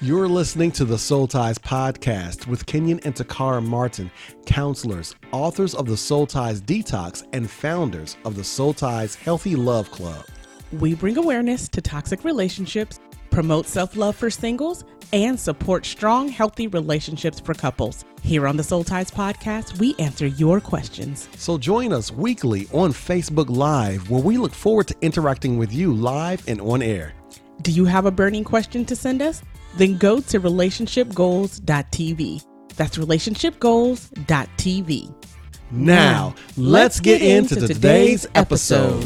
You're listening to the Soul Ties podcast with Kenyon and Takara Martin, counselors, authors of the Soul Ties Detox, and founders of the Soul Ties Healthy Love Club. We bring awareness to toxic relationships, promote self love for singles, and support strong, healthy relationships for couples. Here on the Soul Ties podcast, we answer your questions. So join us weekly on Facebook Live, where we look forward to interacting with you live and on air. Do you have a burning question to send us? Then go to relationshipgoals.tv. That's relationshipgoals.tv. Now, let's get into today's episode.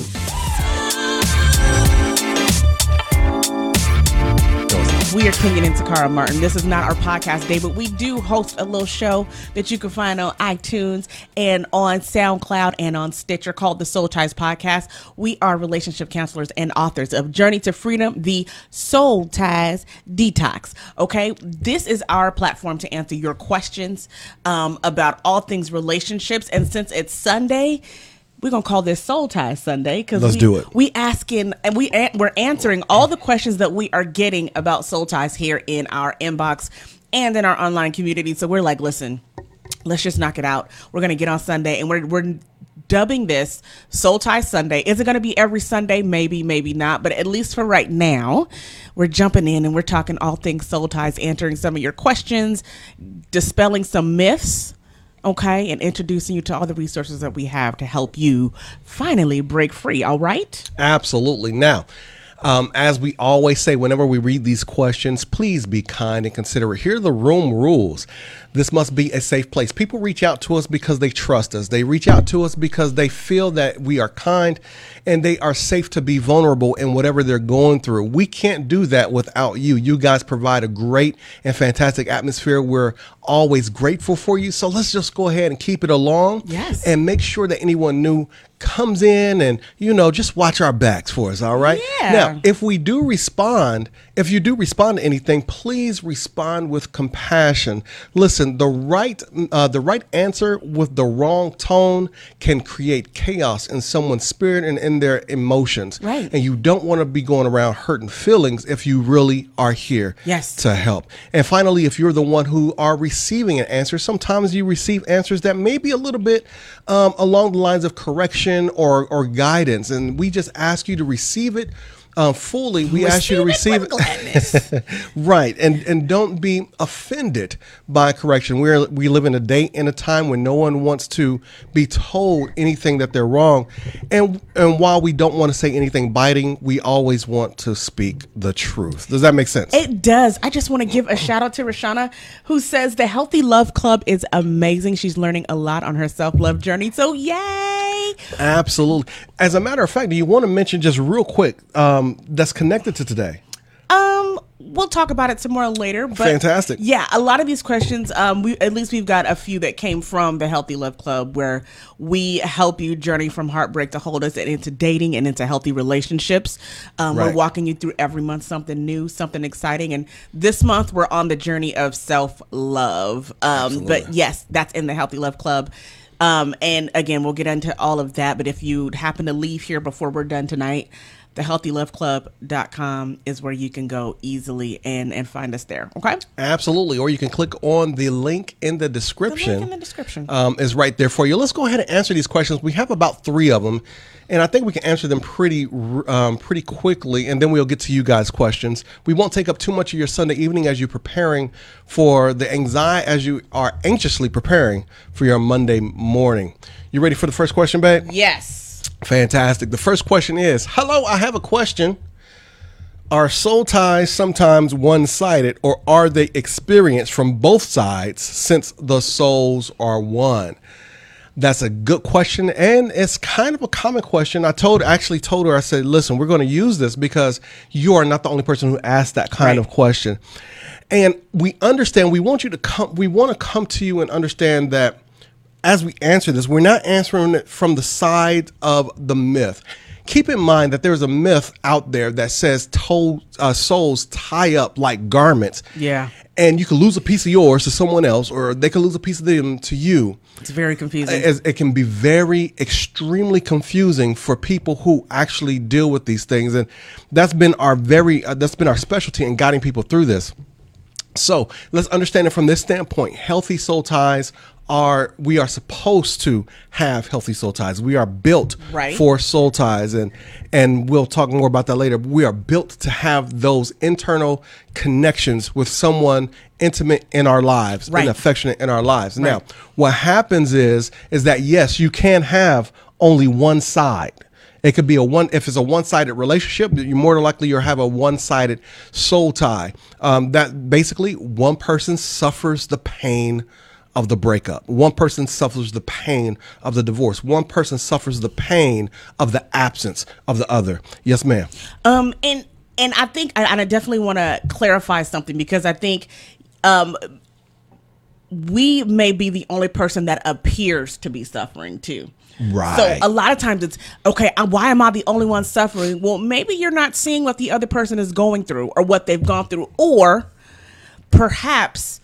We are Kenyon and Takara Martin. This is not our podcast day, but we do host a little show that you can find on iTunes and on SoundCloud and on Stitcher called the Soul Ties Podcast. We are relationship counselors and authors of Journey to Freedom, the Soul Ties Detox. Okay, this is our platform to answer your questions um, about all things relationships. And since it's Sunday, we're gonna call this Soul Tie Sunday because Let's we, do it. We asking and we we're answering all the questions that we are getting about soul ties here in our inbox and in our online community. So we're like, listen, let's just knock it out. We're gonna get on Sunday and we're we're dubbing this Soul Tie Sunday. Is it gonna be every Sunday? Maybe, maybe not. But at least for right now, we're jumping in and we're talking all things soul ties, answering some of your questions, dispelling some myths okay, and introducing you to all the resources that we have to help you finally break free. All right. Absolutely. Now, um, as we always say, whenever we read these questions, please be kind and considerate. Here are the room rules. This must be a safe place. People reach out to us because they trust us. They reach out to us because they feel that we are kind and they are safe to be vulnerable in whatever they're going through. We can't do that without you. You guys provide a great and fantastic atmosphere. We're always grateful for you. So let's just go ahead and keep it along. Yes. And make sure that anyone new comes in and, you know, just watch our backs for us. All right. Yeah. Now, if we do respond, if you do respond to anything, please respond with compassion. Listen, the right uh, the right answer with the wrong tone can create chaos in someone's spirit and in their emotions. Right. And you don't want to be going around hurting feelings if you really are here Yes. to help. And finally, if you're the one who are receiving an answer, sometimes you receive answers that may be a little bit um, along the lines of correction or or guidance, and we just ask you to receive it. Um, fully, we ask you to receive it right, and and don't be offended by correction. We're we live in a day and a time when no one wants to be told anything that they're wrong, and and while we don't want to say anything biting, we always want to speak the truth. Does that make sense? It does. I just want to give a shout out to Rashana, who says the Healthy Love Club is amazing. She's learning a lot on her self love journey. So, yay! Absolutely. As a matter of fact, do you want to mention just real quick um, that's connected to today? Um, we'll talk about it some more later. But Fantastic. Yeah, a lot of these questions, um, we at least we've got a few that came from the Healthy Love Club, where we help you journey from heartbreak to wholeness and into dating and into healthy relationships. Um, We're walking you through every month something new, something exciting, and this month we're on the journey of self love. Um, but yes, that's in the Healthy Love Club. Um, and again, we'll get into all of that. But if you happen to leave here before we're done tonight, thehealthyloveclub.com is where you can go easily and, and find us there. Okay? Absolutely. Or you can click on the link in the The description. link in the description. um, is right there for you. Let's go ahead and answer these questions. We have about three of them, and I think we can answer them pretty um, pretty quickly, and then we'll get to you guys' questions. We won't take up too much of your Sunday evening as you're preparing for the anxiety, as you are anxiously preparing for your Monday morning. You ready for the first question, babe? yes. Fantastic. The first question is Hello, I have a question. Are soul ties sometimes one sided, or are they experienced from both sides since the souls are one? That's a good question, and it's kind of a common question. I told, actually told her, I said, "Listen, we're going to use this because you are not the only person who asked that kind Right. of question, and we understand. We want you to come. We want to come to you and understand that as we answer this, we're not answering it from the side of the myth. Keep in mind that there's a myth out there that says to- uh, souls tie up like garments. Yeah. And you can lose a piece of yours to someone else, or they can lose a piece of them to you. It's very confusing. As- It can be very, extremely confusing for people who actually deal with these things, and that's been our very, uh, that's been our specialty in guiding people through this. So let's understand it from this standpoint. Healthy soul ties are we are supposed to have healthy soul ties. We are built Right. for soul ties and and we'll talk more about that later. We are built to have those internal connections with someone intimate in our lives Right. and affectionate in our lives. Now, what happens is is that yes, you can have only one side. It could be a one if it's a one-sided relationship. You more than likely you'll have a one-sided soul tie. Um, that basically one person suffers the pain of the breakup. One person suffers the pain of the divorce. One person suffers the pain of the absence of the other. Yes, ma'am. Um, and and I think, and I definitely want to clarify something because I think, um, we may be the only person that appears to be suffering too. Right. So a lot of times it's okay. uh, Why am I the only one suffering? Well, maybe you're not seeing what the other person is going through or what they've gone through, or perhaps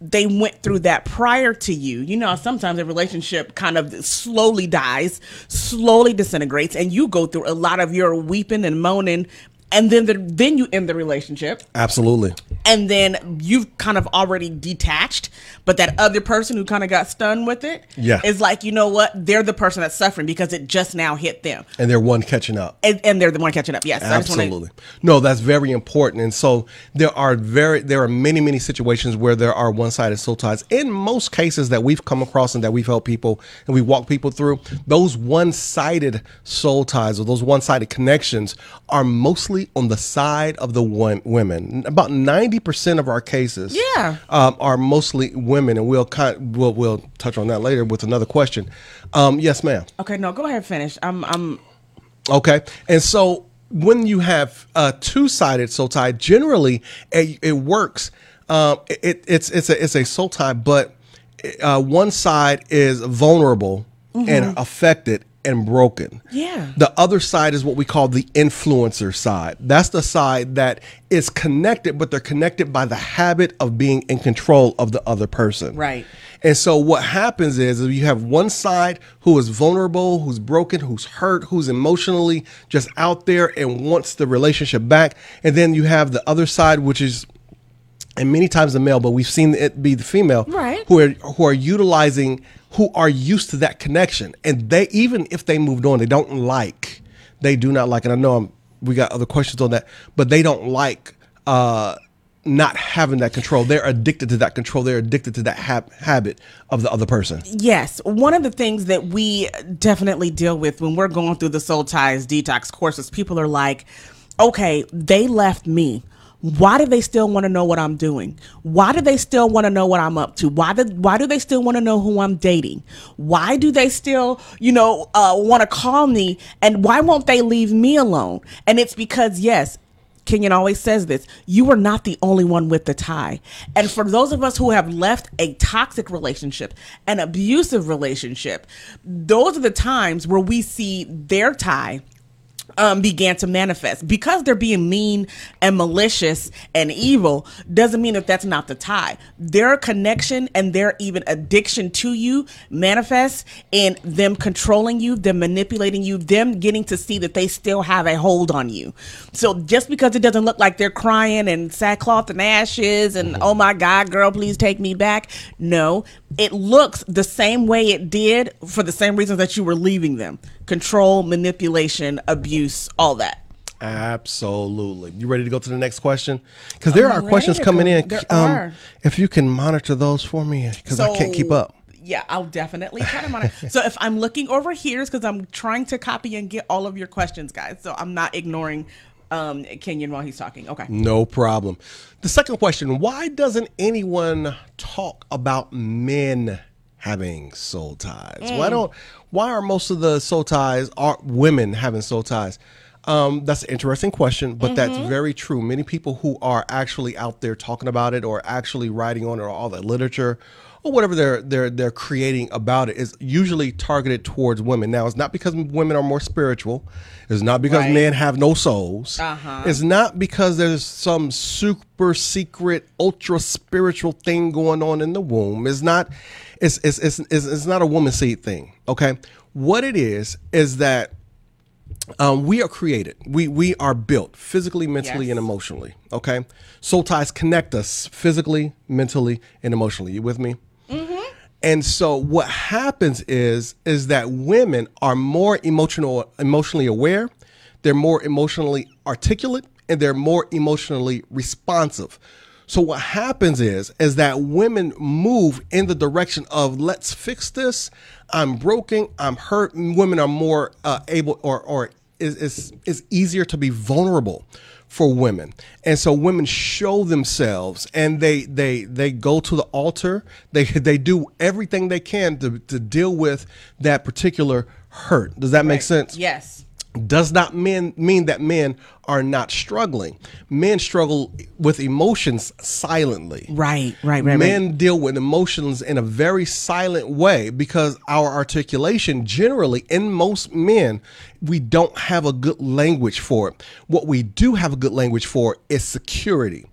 they went through that prior to you. You know, sometimes a relationship kind of slowly dies, slowly disintegrates, and you go through a lot of your weeping and moaning, and then the, then you end the relationship, Absolutely. and then you've kind of already detached, but that other person who kind of got stunned with it Yeah. is like, you know what? They're the person that's suffering because it just now hit them, And they're one catching up. and, and they're the one catching up. Yes, I just wanna- Absolutely. No, that's very important. And so there are very there are many, many situations where there are one-sided soul ties. In most cases that we've come across and that we've helped people and we walk people through, those one-sided soul ties or those one-sided connections are mostly on the side of the one, women. About 90% of our cases Yeah. um, are mostly women, and we'll kind we'll, we'll touch on that later with another question. Um, yes, ma'am. Okay, no, go ahead, finish. I'm, I'm. Okay. And so when you have a two-sided soul tie, generally it, it works. Um, it, it's it's a it's a soul tie, but uh, one side is vulnerable and affected and broken. Yeah. The other side is what we call the influencer side. That's the side that is connected, but they're connected by the habit of being in control of the other person. Right. And so what happens is is you have one side who is vulnerable, who's broken, who's hurt, who's emotionally just out there and wants the relationship back. And then you have the other side, which is and many times the male, but we've seen it be the female Right. who are who are utilizing who are used to that connection. And they even if they moved on, they don't like, they do not like, and I know I'm, we got other questions on that, but they don't like uh not having that control. They're addicted to that control. They're addicted to that hab- habit of the other person. Yes, one of the things that we definitely deal with when we're going through the soul ties detox courses, people are like, okay, they left me. Why do they still want to know what I'm doing? Why do they still want to know what I'm up to? Why do why do they still want to know who I'm dating? Why do they still, you know, uh, want to call me? And why won't they leave me alone? And it's because yes, Kenyon always says this you are not the only one with the tie. And for those of us who have left a toxic relationship, an abusive relationship, those are the times where we see their tie um, began to manifest. Because they're being mean and malicious and evil doesn't mean that that's not the tie. Their connection and their even addiction to you manifests in them controlling you them manipulating you them getting to see that they still have a hold on you. So just because it doesn't look like they're crying and sackcloth and ashes and oh my god girl please take me back no it looks the same way it did for the same reasons that you were leaving them. Control manipulation abuse all that Absolutely. You ready to go to the next question? Because there I'm are questions coming go. in. There Um, are. If you can monitor those for me, because I can't keep up. Yeah, I'll definitely try to monitor. so if I'm looking over here, it's because I'm trying to copy and get all of your questions, guys. So I'm not ignoring um, Kenyon while he's talking. Okay. No problem. The second question Why doesn't anyone talk about men having soul ties? Mm. Why don't, why are most of the soul ties, are women having soul ties? Um, that's an interesting question, but that's Mm-hmm. very true. Many people who are actually out there talking about it or actually writing on it or all that literature or whatever they're they're they're creating about it is usually targeted towards women. Now, it's not because women are more spiritual. It's not because Right. men have no souls. Uh-huh. It's not because there's some super secret, ultra spiritual thing going on in the womb. It's not. It's it's it's it's, it's not a woman seed thing. Okay, what it is is that um, we are created. We we are built physically, mentally, Yes. and emotionally. Okay, soul ties connect us physically, mentally, and emotionally. You with me? And so what happens is is that women are more emotional emotionally aware, they're more emotionally articulate, and they're more emotionally responsive. So what happens is is that women move in the direction of let's fix this. I'm broken. I'm hurt. Women are more uh, able or or is is is easier to be vulnerable for women. And so women show themselves and they they they go to the altar. They they do everything they can to, to deal with that particular hurt. Does that make sense? Yes. Does not mean mean that men are not struggling. Men struggle with emotions silently. Right, right, right, right. men deal with emotions in a very silent way because our articulation generally in most men we don't have a good language for it. What we do have a good language for is security.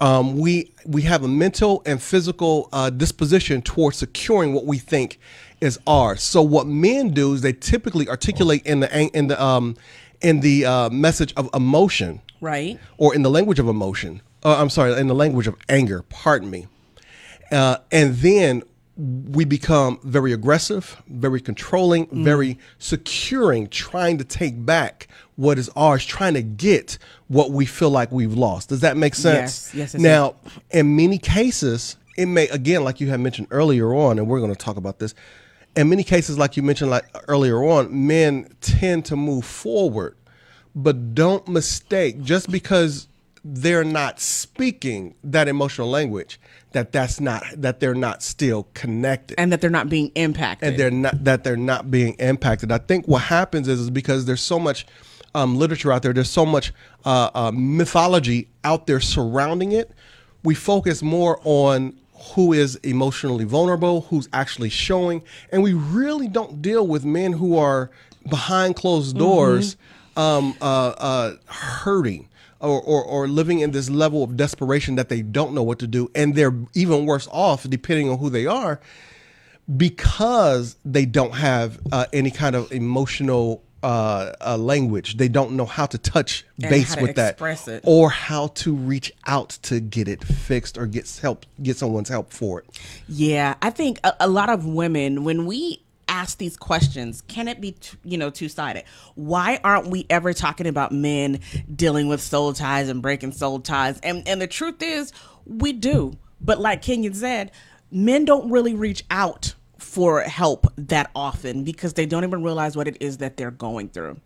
Um, we we have a mental and physical uh, disposition towards securing what we think is ours so what men do is they typically articulate in the in the um, in the uh, message of emotion Right. or in the language of emotion. Uh, I'm sorry, in the language of anger. Pardon me. Uh, and then we become very aggressive, very controlling, very securing, trying to take back what is ours, trying to get what we feel like we've lost. Does that make sense? Yes, yes, yes, now, in many cases, it may again, like you had mentioned earlier on, and we're going to talk about this. In many cases, like you mentioned like earlier on, men tend to move forward, but don't mistake just because they're not speaking that emotional language that that's not that they're not still connected And that they're not being impacted. and they're not that they're not being impacted. I think what happens is, is because there's so much um, literature out there, there's so much uh, uh, mythology out there surrounding it. We focus more on who is emotionally vulnerable, who's actually showing, and we really don't deal with men who are behind closed doors, um, uh, uh, hurting. Or, or, or living in this level of desperation that they don't know what to do, and they're even worse off depending on who they are because they don't have uh, any kind of emotional uh, uh, language. They don't know how to touch And base to with that, it. or how to reach out to get it fixed or get help, get someone's help for it. Yeah, I think a, a lot of women, when we ask these questions, can it be, t- you know, two sided? Why aren't we ever talking about men dealing with soul ties and breaking soul ties? And and the truth is, we do. But like Kenyon said, men don't really reach out for help that often because they don't even realize what it is that they're going through.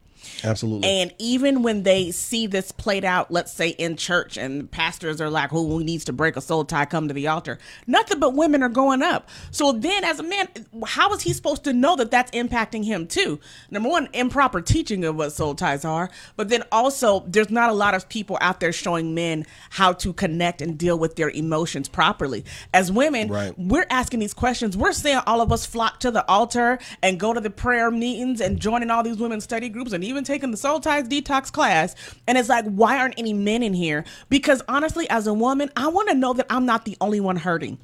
Absolutely. And even when they see this played out, let's say in church, and pastors are like, "Who needs to break a soul tie? Come to the altar." Nothing but women are going up. So then, as a man, how is he supposed to know that that's impacting him too? Number one, improper teaching of what soul ties are, but then also there's not a lot of people out there showing men how to connect and deal with their emotions properly. As women, Right. we're asking these questions. We're seeing all of us flock to the altar and go to the prayer meetings and joining all these women's study groups and even taking the soul ties detox class. And it's like, why aren't any men in here? Because honestly, as a woman, I want to know that I'm not the only one hurting.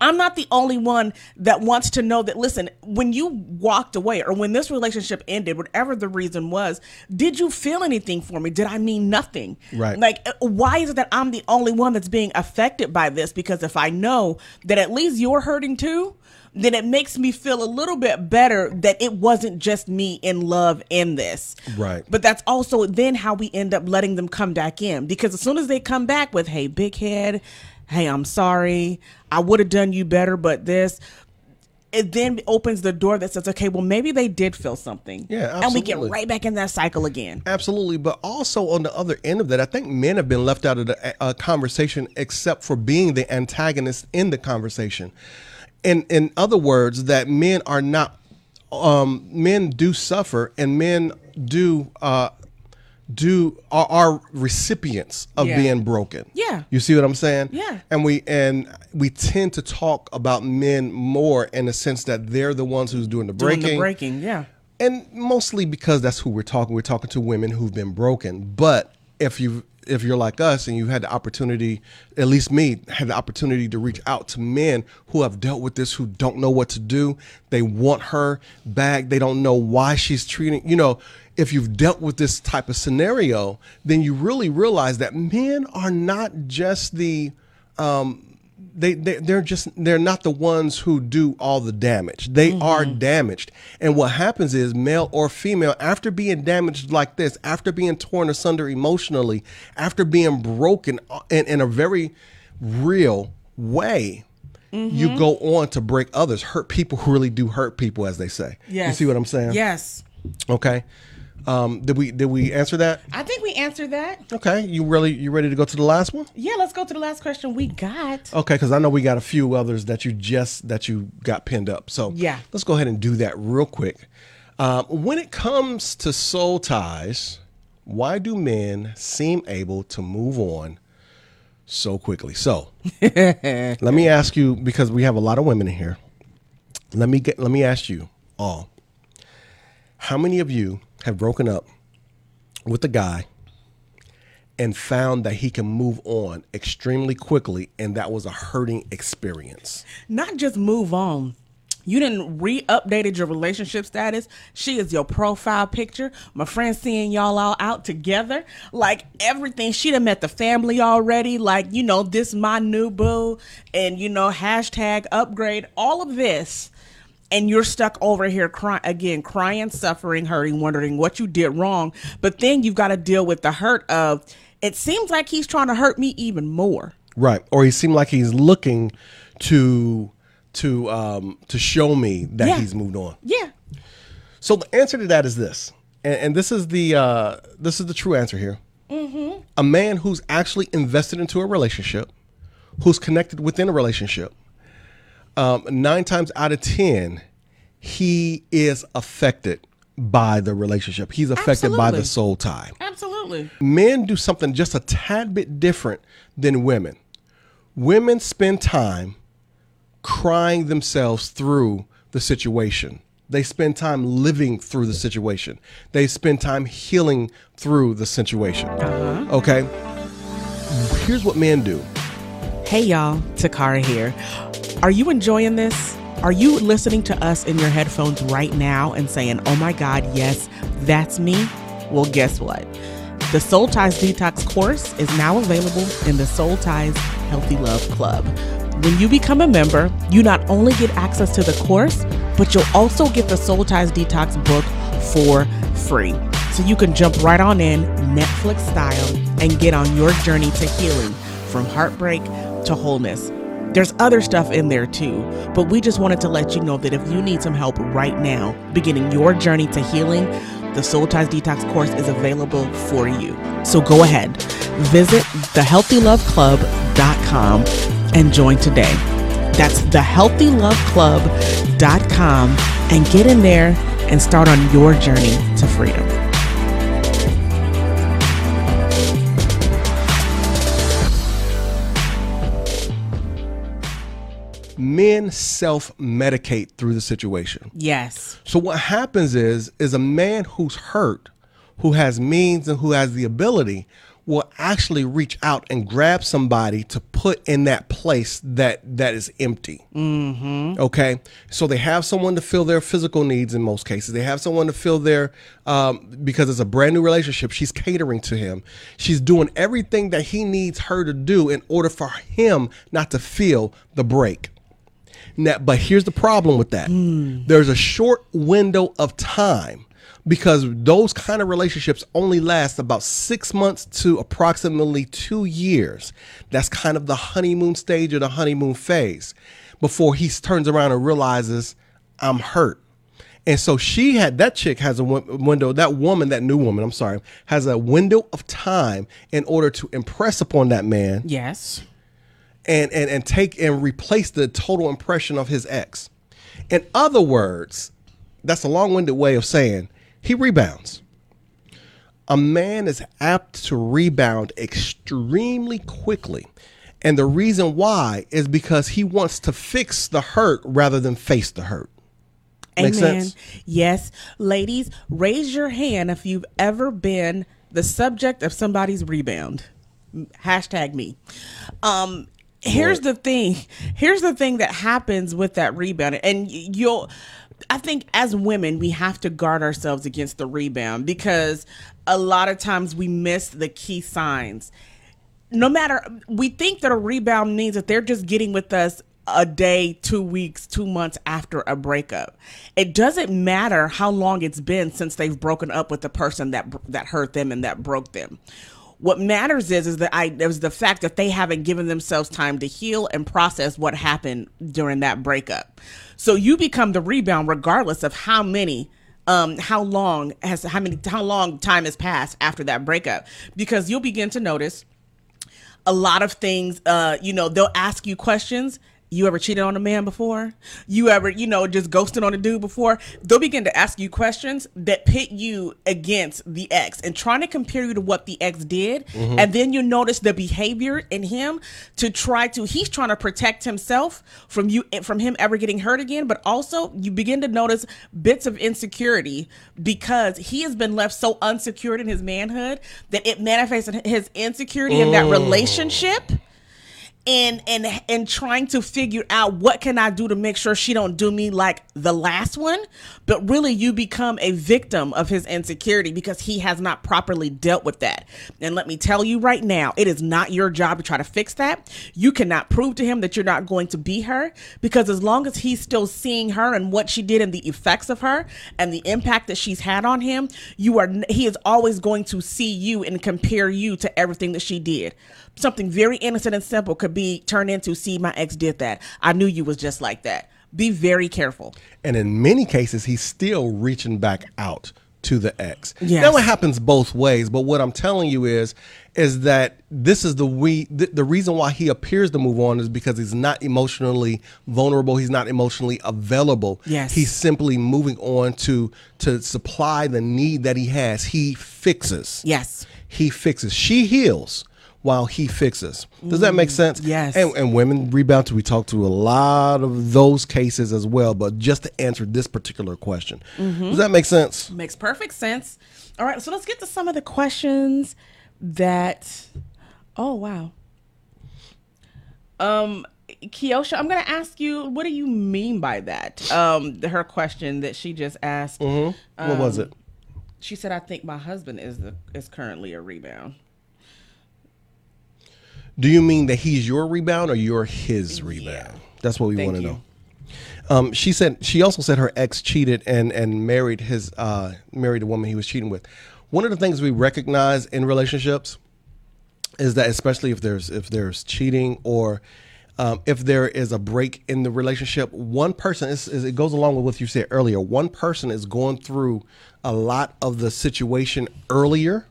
I'm not the only one that wants to know that, listen, when you walked away or when this relationship ended, whatever the reason was, did you feel anything for me? Did I mean nothing? Right. Like, uh, why is it that I'm the only one that's being affected by this? Because if I know that at least you're hurting too, then it makes me feel a little bit better that it wasn't just me in love in this. Right. But that's also then how we end up letting them come back in. Because as soon as they come back with, hey, big head, hey, I'm sorry, I would have done you better, but this, it then opens the door that says, okay, well, maybe they did feel something. Yeah, absolutely. And we get right back in that cycle again. Absolutely, but also on the other end of that, I think men have been left out of the uh, conversation, except for being the antagonist in the conversation. In in other words, that men are not. Um, men do suffer, and men do uh, do are, are recipients of Yeah. being broken. Yeah. you see what I'm saying? Yeah. and we and we tend to talk about men more in the sense that they're the ones who's doing the Doing breaking the breaking, yeah. and mostly because that's who we're talking. We're talking to women who've been broken, but if you if you're like us and you had the opportunity, at least me, had the opportunity to reach out to men who have dealt with this, who don't know what to do. They want her back. They don't know why she's treating, you know, if you've dealt with this type of scenario, then you really realize that men are not just the, um, they, they they're just they're not the ones who do all the damage. They are damaged. And what happens is male or female after being damaged like this after being torn asunder emotionally after being broken uh, in, in a very real way you go on to break others. Hurt people who really do hurt people as they say. You see what i'm saying? Yes. okay um did we did we answer that I think we answered that. okay you really you ready to go to the last one Yeah, let's go to the last question we got. Okay, because I know we got a few others that you just that you got pinned up. So Yeah. let's go ahead and do that real quick. Um, when it comes to soul ties, why do men seem able to move on so quickly? So let me ask you because we have a lot of women in here. Let me get let me ask you all. How many of you have broken up with a guy and found that he can move on extremely quickly and that was a hurting experience? Not just move on. You didn't re-updated your relationship status. She is your profile picture. My friend seeing y'all all out together. Like everything. She done met the family already. Like, you know, this my new boo. And you know, hashtag upgrade. All of this. And you're stuck over here crying again, crying, suffering, hurting, wondering what you did wrong. But then you've got to deal with the hurt of it seems like he's trying to hurt me even more. Right. Or he seemed like he's looking to to um to show me that Yeah. he's moved on. Yeah. So the answer to that is this, and, and this is the uh, this is the true answer here. mm-hmm. A man who's actually invested into a relationship, who's connected within a relationship, um, nine times out of ten, he is affected by the relationship. He's affected by the soul tie. Absolutely. Men do something just a tad bit different than women. Women spend time crying themselves through the situation. They spend time living through the situation. They spend time healing through the situation. Okay? Here's what men do. Hey y'all, Takara here. Are you enjoying this? Are you listening to us in your headphones right now and saying, oh my God, yes, that's me? Well, guess what? The Soul Ties Detox course is now available in the Soul Ties Healthy Love Club. When you become a member, you not only get access to the course, but you'll also get the Soul Ties Detox book for free. So you can jump right on in, Netflix style, and get on your journey to healing from heartbreak to wholeness. There's other stuff in there too, but we just wanted to let you know that if you need some help right now, beginning your journey to healing, the Soul Ties Detox course is available for you. So go ahead, visit thehealthyloveclub.com and join today. That's thehealthyloveclub.com and get in there and start on your journey to freedom. Men self-medicate through the situation. Yes. So what happens is is a man who's hurt, who has means and who has the ability will actually reach out and grab somebody to put in that place that that is empty. Mm-hmm. Okay, so they have someone to fill their physical needs in most cases. They have someone to fill their um, because it's a brand new relationship. She's catering to him. She's doing everything that he needs her to do in order for him not to feel the break. Now, but here's the problem with that. Hmm. There's a short window of time because those kind of relationships only last about six months to approximately two years. That's kind of the honeymoon stage or the honeymoon phase before he turns around and realizes I'm hurt. And so she had that chick has a window, that woman, that new woman, I'm sorry, has a window of time in order to impress upon that man Yes. And, and and take and replace the total impression of his ex. In other words, that's a long-winded way of saying he rebounds. A man is apt to rebound extremely quickly. And the reason why is because he wants to fix the hurt rather than face the hurt. Make Amen. sense? Yes. Ladies, raise your hand if you've ever been the subject of somebody's rebound. Hashtag me. Um, here's the thing. Here's the thing that happens with that rebound, and you'll. I think as women, we have to guard ourselves against the rebound because a lot of times we miss the key signs. No matter, we think that a rebound means that they're just getting with us a day, two weeks, two months after a breakup. It doesn't matter how long it's been since they've broken up with the person that that hurt them and that broke them. What matters is is that I was the fact that they haven't given themselves time to heal and process what happened during that breakup. So you become the rebound regardless of how many um, how long has how many how long time has passed after that breakup because you'll begin to notice a lot of things uh, you know they'll ask you questions you ever cheated on a man before? You ever, you know, just ghosted on a dude before? They'll begin to ask you questions that pit you against the ex and trying to compare you to what the ex did. Mm-hmm. And then you notice the behavior in him to try to, he's trying to protect himself from you, from him ever getting hurt again. But also, you begin to notice bits of insecurity because he has been left so unsecured in his manhood that it manifests his insecurity mm. in that mm. relationship and and and trying to figure out what can I do to make sure she don't do me like the last one. But really you become a victim of his insecurity because he has not properly dealt with that. And let me tell you right now it is not your job to try to fix that. You cannot prove to him that you're not going to be her because as long as he's still seeing her and what she did and the effects of her and the impact that she's had on him you are he is always going to see you and compare you to everything that she did. Something very innocent and simple could be turned into see my ex did that. I knew you was just like that. Be very careful. And in many cases he's still reaching back out to the ex. Yes. now it happens both ways but what i'm telling you is is that this is the we the, the reason why he appears to move on is because he's not emotionally vulnerable. He's not emotionally available. Yes. He's simply moving on to to supply the need that he has. He fixes. Yes. He fixes. She heals while he fixes. Does that make sense? Yes. And, and women rebound. to, We talk to a lot of those cases as well, but just to answer this particular question, mm-hmm. does that make sense? Makes perfect sense. All right, so let's get to some of the questions that. Oh wow. Um, Kiosha, I'm going to ask you, what do you mean by that? Um, her question that she just asked. Mm-hmm. What um, was it? She said, "I think my husband is the is currently a rebound." Do you mean that he's your rebound or you're his rebound? Yeah. That's what we want to know. Um, she said she also said her ex cheated and and married his uh, married a woman he was cheating with. One of the things we recognize in relationships is that especially if there's if there's cheating or um, if there is a break in the relationship, one person is, is, it goes along with what you said earlier. One person is going through a lot of the situation earlier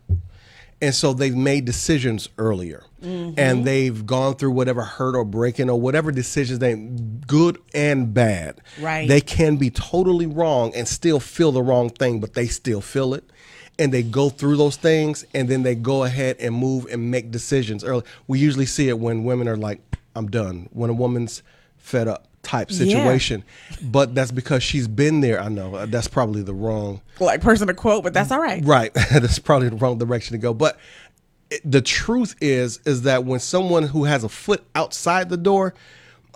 and so they've made decisions earlier. Mm-hmm. and they've gone through whatever hurt or breaking or whatever decisions they good and bad. Right. They can be totally wrong and still feel the wrong thing but they still feel it. And they go through those things and then they go ahead and move and make decisions early. We usually see it when women are like i'm done. When a woman's fed up type situation. Yeah. But that's because she's been there. I know uh, that's probably the wrong like person to quote, but that's all right. Right, that's probably the wrong direction to go. But the truth is, is that when someone who has a foot outside the door.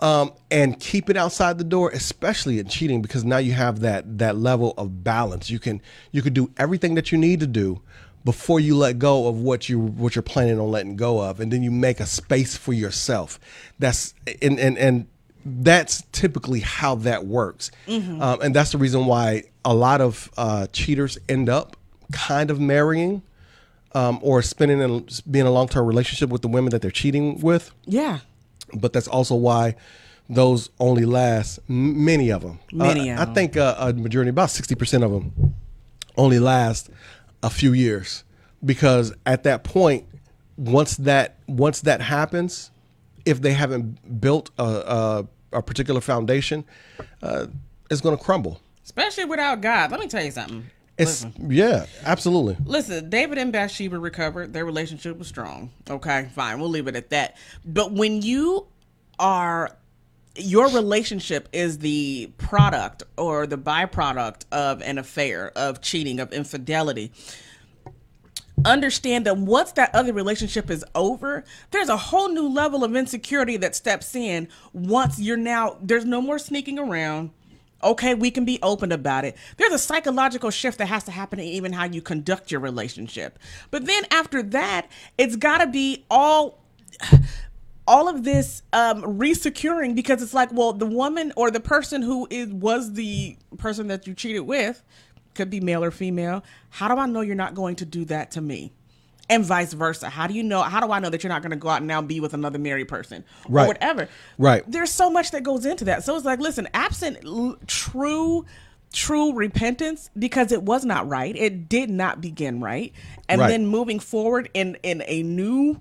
Um, and keep it outside the door, especially in cheating, because now you have that that level of balance. You can you can do everything that you need to do, before you let go of what you what you're planning on letting go of and then you make a space for yourself that's and and, and that's typically how that works. Mm-hmm. Um, and that's the reason why a lot of uh, cheaters end up kind of marrying um, or spending and being a long term relationship with the women that they're cheating with. Yeah. But that's also why those only last, many of them. Many uh, I think uh, a majority, about 60% of them, only last a few years. Because at that point, once that once that happens, if they haven't built a, a, a particular foundation, uh, it's going to crumble. Especially without God. Let me tell you something. It's Listen. yeah, absolutely. Listen, David and Bathsheba recovered. Their relationship was strong. Okay, fine. We'll leave it at that. But when you are your relationship is the product or the byproduct of an affair of cheating of infidelity understand that once that other relationship is over, there's a whole new level of insecurity that steps in once you're now, there's no more sneaking around. Okay, we can be open about it. There's a psychological shift that has to happen in even how you conduct your relationship. But then after that, it's got to be all all of this um resecuring because it's like well the woman or the person who is was the person that you cheated with could be male or female how do i know you're not going to do that to me and vice versa how do you know how do i know that you're not going to go out and now be with another married person Right. or whatever Right. there's so much that goes into that so it's like listen absent l- true true repentance because it was not right it did not begin right and Right. then moving forward in in a new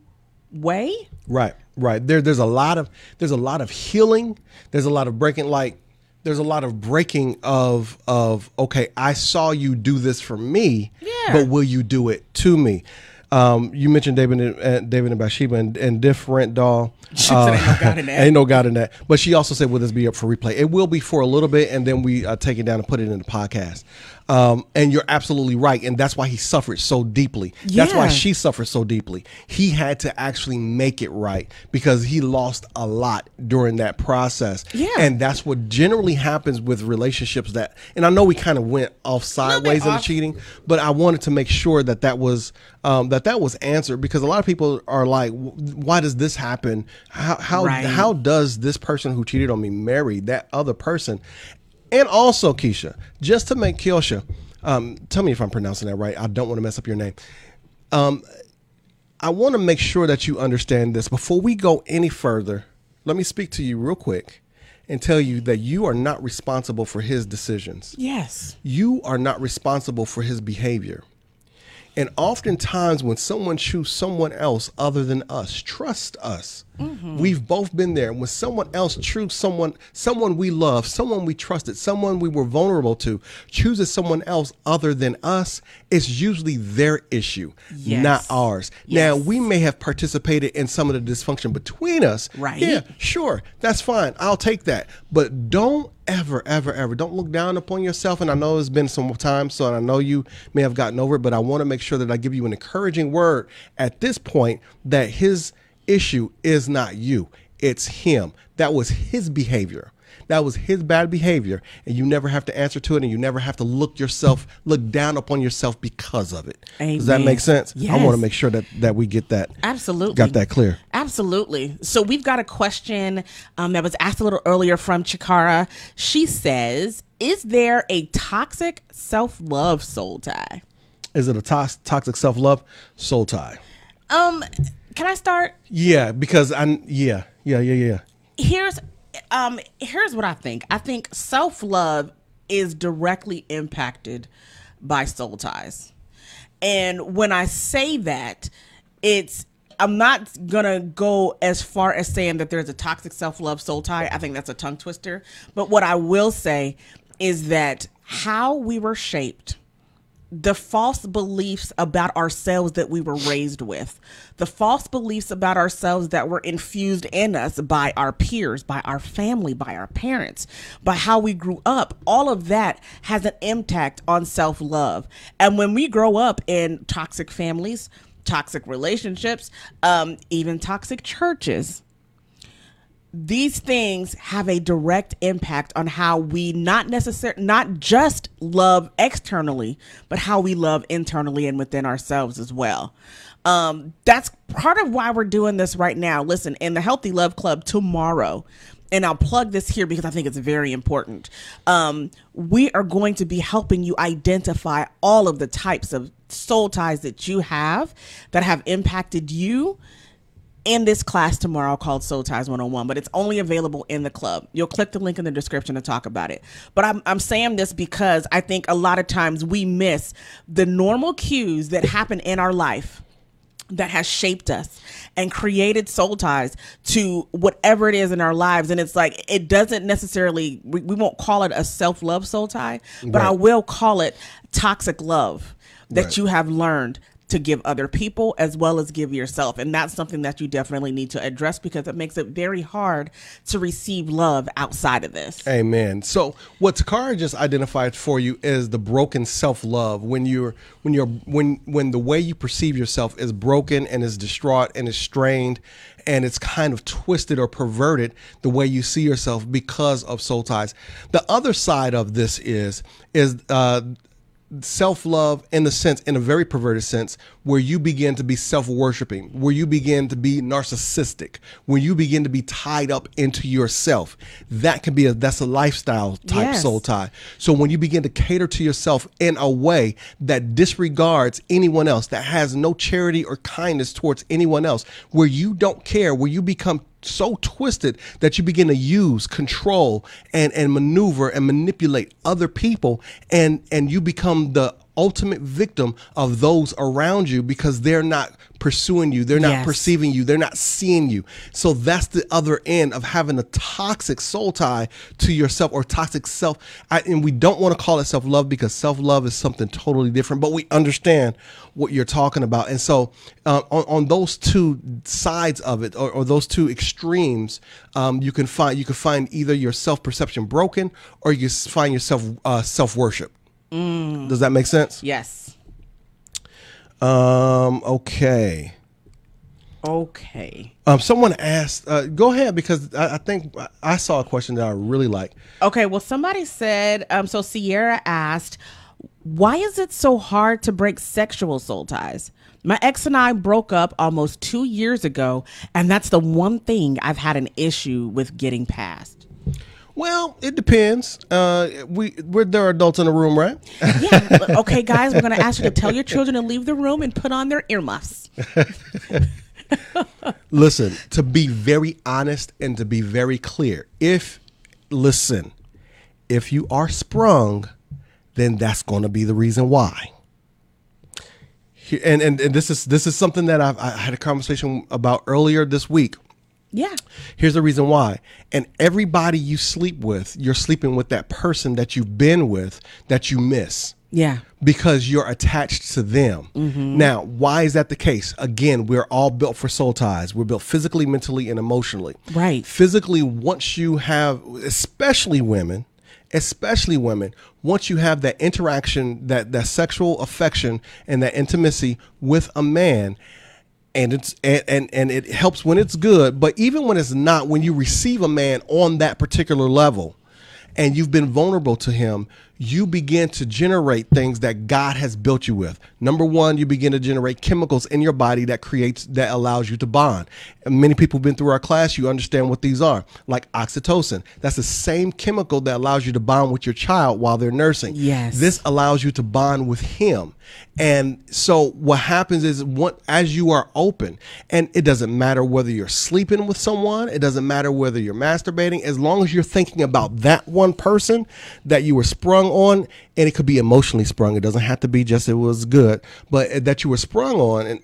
way Right, right. There, there's a lot of there's a lot of healing. There's a lot of breaking. Like there's a lot of breaking of of okay. I saw you do this for me, Yeah. but will you do it to me? Um, you mentioned David and uh, David and Bathsheba and, and different doll. She said ain't no God in that. Ain't no God in that. But she also said, "Will this be up for replay?" It will be for a little bit, and then we uh, take it down and put it in the podcast. Um, and you're absolutely right, and that's why he suffered so deeply. That's why she suffered so deeply. He had to actually make it right because he lost a lot during that process. Yeah. and that's what generally happens with relationships. That, and I know we kind of went off sideways in the off. cheating, but I wanted to make sure that that was um, that that was answered because a lot of people are like, "Why does this happen? How how Right. how does this person who cheated on me marry that other person?" And also, Keisha, just to make Kiosha, um, tell me if I'm pronouncing that right. I don't want to mess up your name. Um, I want to make sure that you understand this before we go any further. Let me speak to you real quick and tell you that you are not responsible for his decisions yes you are not responsible for his behavior. And oftentimes, when someone chooses someone else other than us, trust us. Mm-hmm. We've both been there. When someone else chooses someone, someone we love, someone we trusted, someone we were vulnerable to, chooses someone else other than us, it's usually their issue, Yes. not ours. Now, we may have participated in some of the dysfunction between us. Right. Yeah, sure. That's fine. I'll take that. But don't ever, ever, ever, don't look down upon yourself. And I know it's been some time, so I know you may have gotten over it, but I want to make sure that I give you an encouraging word at this point that his issue is not you, it's him. That was his behavior. That was his bad behavior, and you never have to answer to it, and you never have to look yourself, look down upon yourself because of it. Does that make sense? I want to make sure that that we get that Absolutely. got that clear. Absolutely. So we've got a question um, that was asked a little earlier from Chikara. She says, "Is there a toxic self-love soul tie?" Is it a tox- toxic self love soul tie? Um, can I start? Yeah, because I yeah yeah yeah yeah. Here's um here's what I think. I think self-love is directly impacted by soul ties. And when I say that, it's I'm not gonna go as far as saying that there's a toxic self-love soul tie. I think that's a tongue twister. But what I will say is that how we were shaped the false beliefs about ourselves that we were raised with, the false beliefs about ourselves that were infused in us by our peers, by our family, by our parents, by how we grew up, all of that has an impact on self love. And when we grow up in toxic families, toxic relationships, um, even toxic churches, these things have a direct impact on how we not necessarily not just love externally but how we love internally and within ourselves as well um, that's part of why we're doing this right now listen in the healthy love club tomorrow and I'll plug this here because I think it's very important. Um, we are going to be helping you identify all of the types of soul ties that you have that have impacted you in this class tomorrow called Soul Ties 101, but it's only available in the club. You'll click the link in the description to talk about it. But I'm, I'm saying this because I think a lot of times we miss the normal cues that happen in our life that has shaped us and created soul ties to whatever it is in our lives. And it's like, it doesn't necessarily, we, we won't call it a self love soul tie, but I will call it toxic love that Right. you have learned to give other people as well as give yourself. And that's something that you definitely need to address because it makes it very hard to receive love outside of this. Amen. So what Takara just identified for you is the broken self-love when you're when you're when when the way you perceive yourself is broken and is distraught and is strained and it's kind of twisted or perverted the way you see yourself because of soul ties. The other side of this is is uh self love in the sense, in a very perverted sense, where you begin to be self worshiping, where you begin to be narcissistic, where you begin to be tied up into yourself. That can be a that's a lifestyle type Yes. soul tie. So when you begin to cater to yourself in a way that disregards anyone else, that has no charity or kindness towards anyone else, where you don't care, where you become so twisted that you begin to use control and and maneuver and manipulate other people and and you become the ultimate victim of those around you because they're not pursuing you. They're not Yes. perceiving you. They're not seeing you. So that's the other end of having a toxic soul tie to yourself or toxic self. I, and we don't want to call it self-love because self-love is something totally different but we understand what you're talking about. And so uh, on, on those two sides of it or, or those two extremes um, you can find you can find either your self-perception broken or you find yourself uh, self-worship does that make sense Yes. um okay Okay. um someone asked uh, go ahead because I, I think i saw a question that i really like Okay, well, somebody said, um, so Sierra asked, why is it so hard to break sexual soul ties? My ex and I broke up almost two years ago, and that's the one thing I've had an issue with getting past. Well it depends uh we we're there are adults in the room right Yeah. okay, guys, we're going to ask you to tell your children to leave the room and put on their earmuffs. Listen, to be very honest and to be very clear, if, listen, if you are sprung, then that's going to be the reason why. And, and, and this is this is something that I've, I had a conversation about earlier this week. Yeah. Here's the reason why. And everybody you sleep with, you're sleeping with that person that you've been with that you miss Yeah. because you're attached to them. Mm-hmm. Now, why is that the case? Again, we're all built for soul ties. We're built physically, mentally, and emotionally. Right. Physically, once you have, especially women, especially women, once you have that interaction, that that sexual affection and that intimacy with a man, and it's and, and and it helps when it's good, but even when it's not, when you receive a man on that particular level, and you've been vulnerable to him, you begin to generate things that God has built you with. Number one, you begin to generate chemicals in your body that creates that allows you to bond. And many people have been through our class, you understand what these are, like oxytocin. That's the same chemical that allows you to bond with your child while they're nursing. Yes. This allows you to bond with him. And so what happens is what as you are open, and it doesn't matter whether you're sleeping with someone, it doesn't matter whether you're masturbating, as long as you're thinking about that one person that you were sprung on, and it could be emotionally sprung. It doesn't have to be just it was good, but that you were sprung on and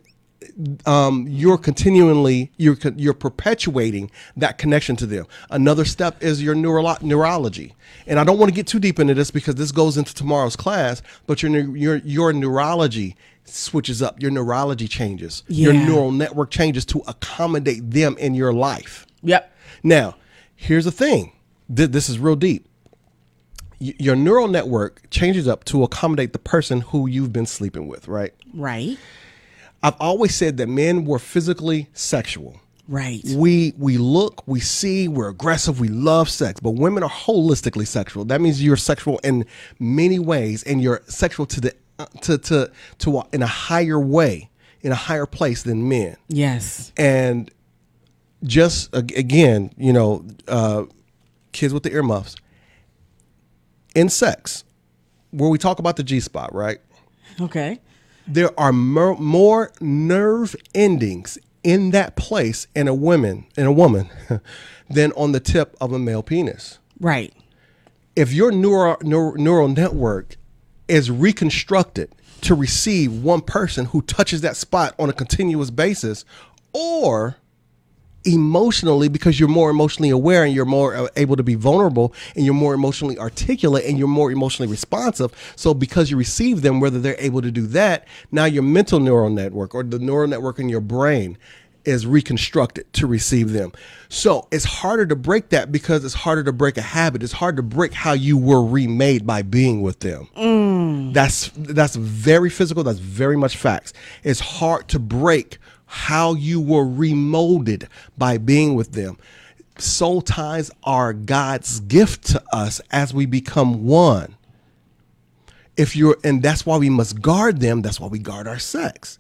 um, you're continually you're you're perpetuating that connection to them. Another step is your neuro- neurology, and I don't want to get too deep into this because this goes into tomorrow's class. But your your your neurology switches up. Your neurology changes. Your neural network changes to accommodate them in your life. Yep. Now, here's the thing. Th- This is real deep. Your neural network changes up to accommodate the person who you've been sleeping with, right? Right. I've always said that men were physically sexual. Right. We we look, we see, we're aggressive, we love sex, but women are holistically sexual. That means you're sexual in many ways, and you're sexual to the uh, to to to a, in a higher way, in a higher place than men. Yes. And just again, you know, uh, kids with the earmuffs in sex, where we talk about the G spot, right? Okay. there are mer- more nerve endings in that place in a woman in a woman than on the tip of a male penis. Right. If your neural neural, neural network is reconstructed to receive one person who touches that spot on a continuous basis, or emotionally because you're more emotionally aware and you're more uh, able to be vulnerable and you're more emotionally articulate and you're more emotionally responsive. So because you receive them, whether they're able to do that, now your mental neural network or the neural network in your brain is reconstructed to receive them. So it's harder to break that because it's harder to break a habit. It's hard to break how you were remade by being with them. That's that's very physical. That's very much facts. It's hard to break how you were remolded by being with them. Soul ties are God's gift to us as we become one. If you're and that's why we must guard them. That's why we guard our sex.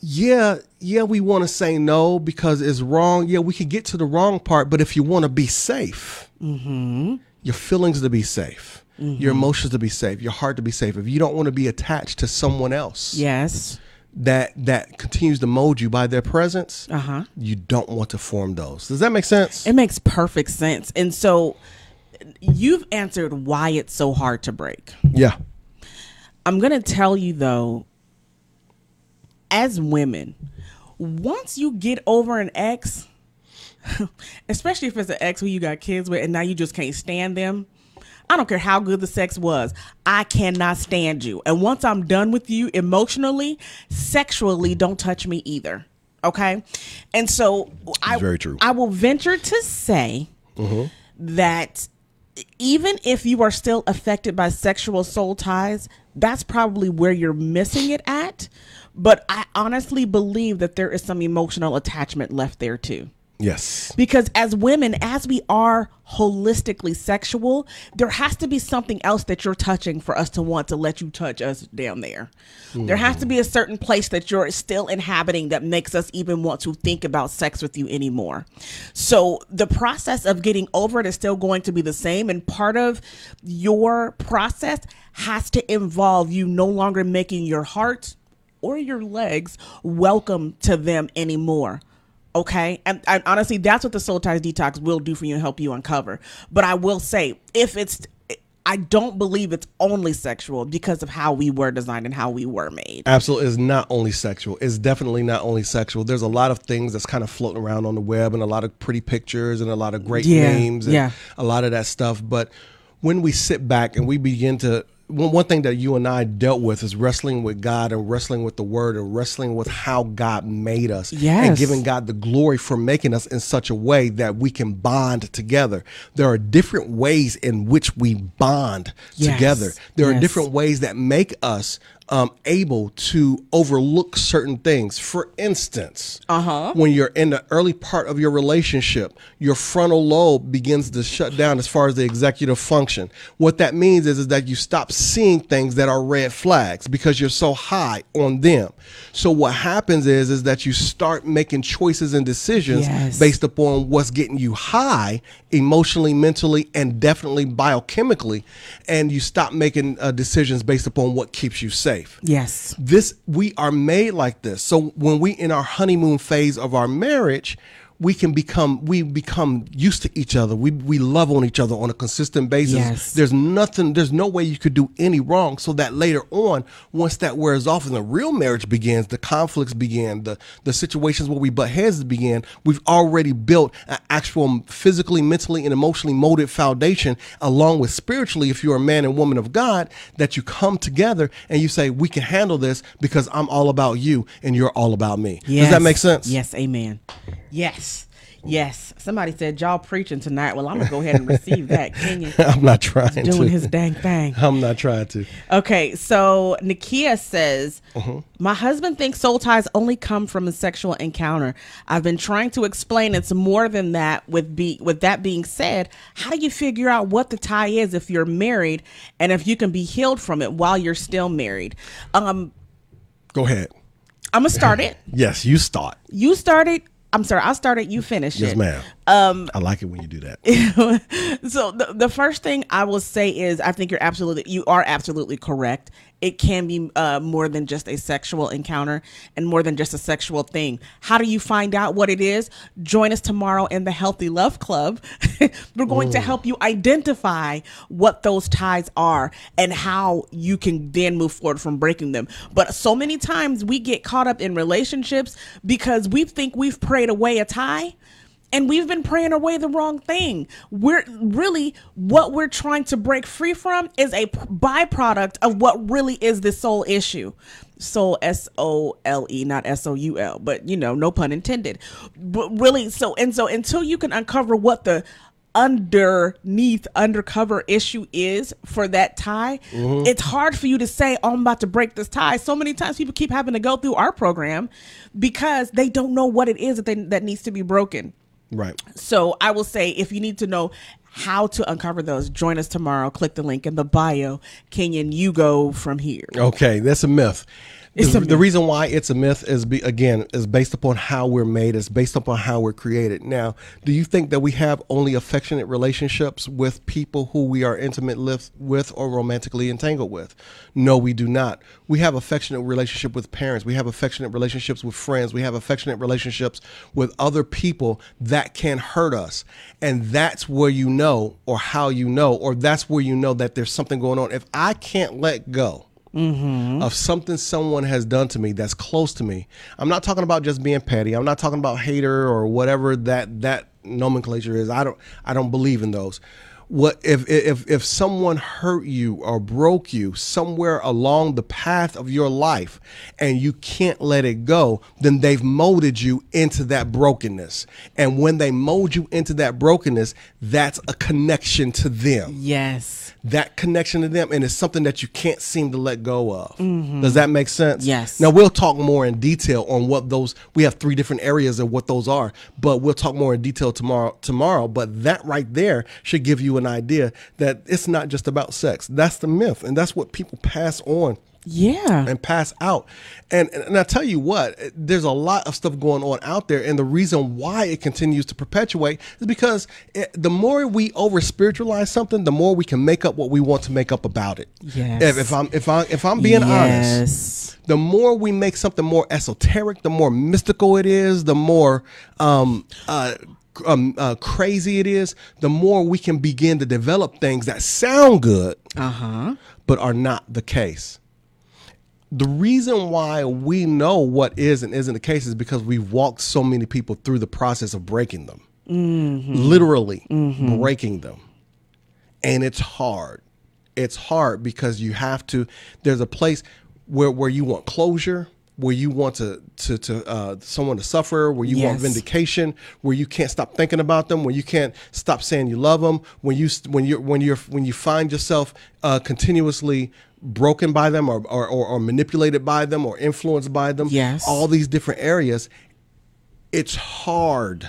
Yeah yeah we want to say no because it's wrong. Yeah we could get to the wrong part but if you want to be safe mm-hmm. your feelings to be safe your mm-hmm. emotions to be safe your heart to be safe. If you don't want to be attached to someone else Yes. That that continues to mold you by their presence Uh-huh. you don't want to form those does that make sense It makes perfect sense. And so you've answered why it's so hard to break. yeah I'm going to tell you though, as women, once you get over an ex, especially if it's an ex who you got kids with and now you just can't stand them, I don't care how good the sex was. I cannot stand you. And once I'm done with you emotionally, sexually, don't touch me either. Okay? And so I very true. I will venture to say mm-hmm. that even if you are still affected by sexual soul ties, that's probably where you're missing it at. But I honestly believe that there is some emotional attachment left there too. Yes Because as women, as we are holistically sexual, there has to be something else that you're touching for us to want to let you touch us down there. There has to be a certain place that you're still inhabiting that makes us even want to think about sex with you anymore. So the process of getting over it is still going to be the same. And part of your process has to involve you no longer making your heart or your legs welcome to them anymore. Okay. And, and honestly, that's what the soul ties detox will do for you and help you uncover. But I will say, if it's, I don't believe it's only sexual because of how we were designed and how we were made. Absolutely, it's not only sexual. It's definitely not only sexual. There's a lot of things that's kind of floating around on the web, and a lot of pretty pictures, and a lot of great Yeah, names, and yeah. a lot of that stuff. But when we sit back and we begin to, one, one thing that you and I dealt with is wrestling with God and wrestling with the Word and wrestling with how God made us, and giving God the glory for making us in such a way that we can bond together. There are different ways in which we bond Yes, together. There are different ways that make us um, able to overlook certain things. For instance, uh-huh. when you're in the early part of your relationship, your frontal lobe begins to shut down as far as the executive function. What that means is, is that you stop seeing things that are red flags because you're so high on them. So what happens is is that you start making choices and decisions Yes. based upon what's getting you high emotionally, mentally, and definitely biochemically, and you stop making uh, decisions based upon what keeps you safe. Yes. This we are made like this. So when we in our honeymoon phase of our marriage, we can become we become used to each other. We we love on each other on a consistent basis. Yes. There's nothing. There's no way you could do any wrong. So that later on, once that wears off and the real marriage begins, the conflicts begin, the the situations where we butt heads begin. We've already built an actual physically, mentally, and emotionally molded foundation, along with spiritually. If you're a man and woman of God, that you come together and you say, "We can handle this because I'm all about you and you're all about me." Does that make sense? Yes, amen. Yes. Yes. Somebody said y'all preaching tonight. Well, I'm gonna go ahead and receive that. Is I'm not trying to. doing his dang thing. I'm not trying to. Okay, so Nikia says, Mm-hmm. My husband thinks soul ties only come from a sexual encounter. I've been trying to explain it's more than that. With be with that being said, how do you figure out what the tie is if you're married and if you can be healed from it while you're still married? Um, Go ahead. I'm gonna start it. Yes, you start. You started. I'm sorry, I started. You finished Yes, it. ma'am. Um, I like it when you do that. so the, the first thing I will say is I think you're absolutely you are absolutely correct. It can be uh, more than just a sexual encounter and more than just a sexual thing. How do you find out what it is? Join us tomorrow in the Healthy Love Club. We're going to help you identify what those ties are and how you can then move forward from breaking them. But so many times we get caught up in relationships because we think we've prayed away a tie and we've been praying away the wrong thing. We're really what we're trying to break free from is a byproduct of what really is the soul issue. Soul S O L E, not S O U L, but you know, no pun intended. But really, so and so until you can uncover what the underneath undercover issue is for that tie mm-hmm. it's hard for you to say oh i'm about to break this tie so many times people keep having to go through our program because they don't know what it is that they, that needs to be broken Right. so I will say if you need to know how to uncover those, join us tomorrow. Click the link in the bio. Kenyon, you go from here. Okay, that's a myth. It's the, the reason why it's a myth is be, again is based upon how we're made. It's based upon how we're created. Now, do you think that we have only affectionate relationships with people who we are intimate with, with or romantically entangled with? No, we do not. We have affectionate relationship with parents. We have affectionate relationships with friends. We have affectionate relationships with other people that can hurt us, and that's where you know, or how you know, or that's where you know that there's something going on. If I can't let go Mm-hmm. of something someone has done to me that's close to me. I'm not talking about just being petty. I'm not talking about hater or whatever that that nomenclature is. I don't I don't believe in those. What if if if someone hurt you or broke you somewhere along the path of your life and you can't let it go, then they've molded you into that brokenness. And when they mold you into that brokenness, that's a connection to them Yes. That connection to them and it's something that you can't seem to let go of. Mm-hmm. Does that make sense? Yes. Now we'll talk more in detail on what those we have three different areas of what those are, but we'll talk more in detail tomorrow tomorrow, but that right there should give you an idea that it's not just about sex. That's the myth and that's what people pass on Yeah. and pass out. And and I tell you what, there's a lot of stuff going on out there, and the reason why it continues to perpetuate is because it, the more we over spiritualize something, the more we can make up what we want to make up about it. Yes. If, if I'm if I if I'm being honest, yes. the more we make something more esoteric, the more mystical it is, the more um, uh, um, uh, crazy it is, the more we can begin to develop things that sound good, Uh-huh. but are not the case. The reason why we know what is and isn't the case is because we've walked so many people through the process of breaking them, literally breaking them. And it's hard. It's hard because you have to. There's a place where where you want closure, where you want to to to uh, someone to suffer, where you want vindication, where you can't stop thinking about them, where you can't stop saying you love them, when you when you when you're when you find yourself uh, continuously broken by them or, or or or manipulated by them or influenced by them. Yes. all these different areas. It's hard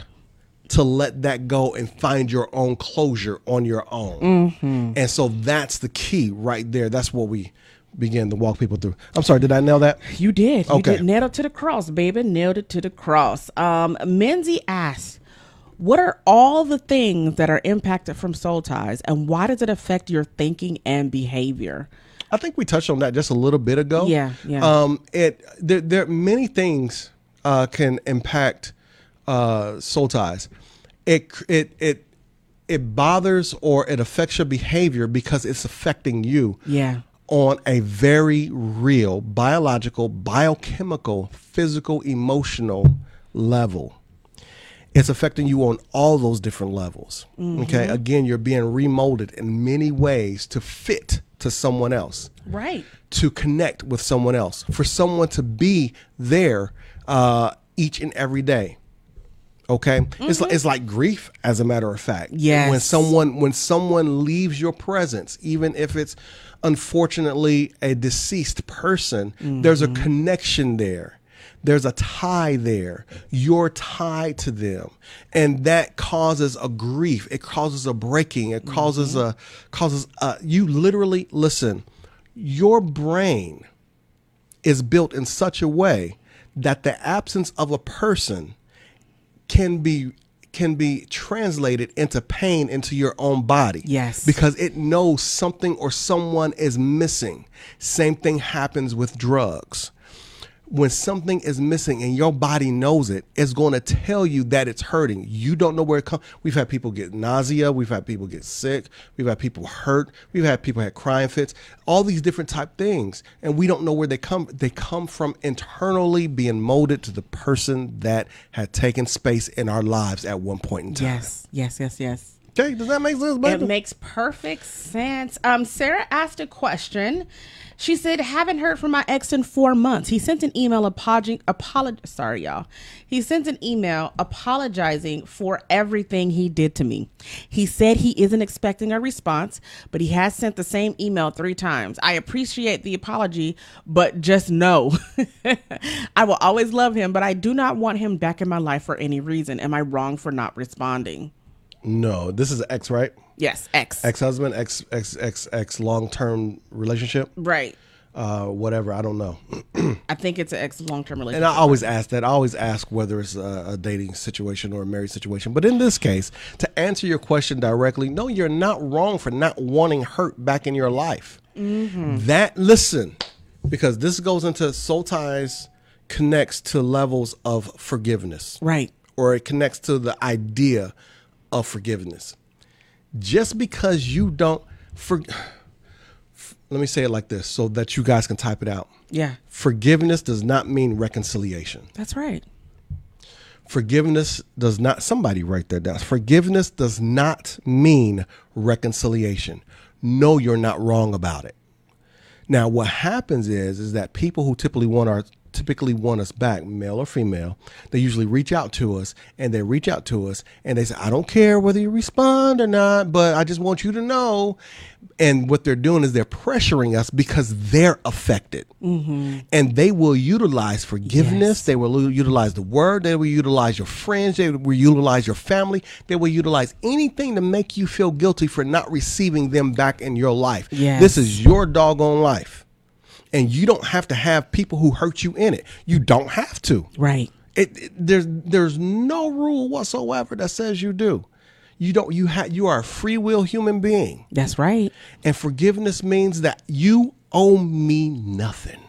to let that go and find your own closure on your own. And so that's the key right there. That's what we begin to walk people through. I'm sorry, did I nail that? You did. You Okay. did. Nailed it to the cross, baby. Nailed it to the cross. Um, Menzie asks, what are all the things that are impacted from soul ties and why does it affect your thinking and behavior? I think we touched on that just a little bit ago. Yeah, yeah. Um, it there, there many things uh, can impact uh, soul ties. It it it it bothers or it affects your behavior because it's affecting you. Yeah. on a very real biological, biochemical, physical, emotional level. It's affecting you on all those different levels. Okay. Again, you're being remolded in many ways to fit to someone else, Right. to connect with someone else, for someone to be there uh, each and every day. Okay, it's like it's like grief, as a matter of fact. Yeah. When someone when someone leaves your presence, even if it's unfortunately a deceased person, there's a connection there. There's a tie there. You're tied to them, and that causes a grief. It causes a breaking. It causes mm-hmm. a causes a, you literally listen. Your brain is built in such a way that the absence of a person can be can be translated into pain into your own body. Yes. Because it knows something or someone is missing. Same thing happens with drugs. When something is missing and your body knows it, it's going to tell you that it's hurting. You don't know where it comes. We've had people get nausea. We've had people get sick. We've had people hurt. We've had people had crying fits. All these different type things, and we don't know where they come. They come from internally being molded to the person that had taken space in our lives at one point in time. Yes, yes, yes, yes. Okay, does that make sense? It makes perfect sense. Um, Sarah asked a question. She said, "Haven't heard from my ex in four months. He sent an email apologizing. Apolog- sorry, y'all. He sent an email apologizing for everything he did to me. He said he isn't expecting a response, but he has sent the same email three times. I appreciate the apology, but just know, I will always love him, but I do not want him back in my life for any reason. Am I wrong for not responding?" no, this is ex, right? Yes, ex. Ex husband, ex ex ex ex long term relationship, Right. uh, whatever. I don't know. I think it's an ex long term relationship. And. I always ask that. I always ask whether it's a, a dating situation or a married situation. But in this case, to answer your question directly, no, you're not wrong for not wanting hurt back in your life. That listen, because this goes into soul ties connects to levels of forgiveness, right. or it connects to the idea of forgiveness. Just because you don't for, let me say it like this so that you guys can type it out. Yeah. Forgiveness does not mean reconciliation. That's right. Forgiveness does not, somebody write that down. Forgiveness does not mean reconciliation. No, you're not wrong about it. Now, what happens is, is that people who typically want our typically want us back, male or female, they usually reach out to us and they reach out to us and they say, I don't care whether you respond or not, but I just want you to know. And what they're doing is they're pressuring us because they're affected. Mm-hmm. And they will utilize forgiveness. They will utilize the word. They will utilize your friends. They will utilize your family. They will utilize anything to make you feel guilty for not receiving them back in your life. Yes. This is your doggone life and you don't have to have people who hurt you in it. You don't have to. Right. It, it- there's there's no rule whatsoever that says you do. You don't you have you are a free will human being. That's right. And forgiveness means that you owe me nothing.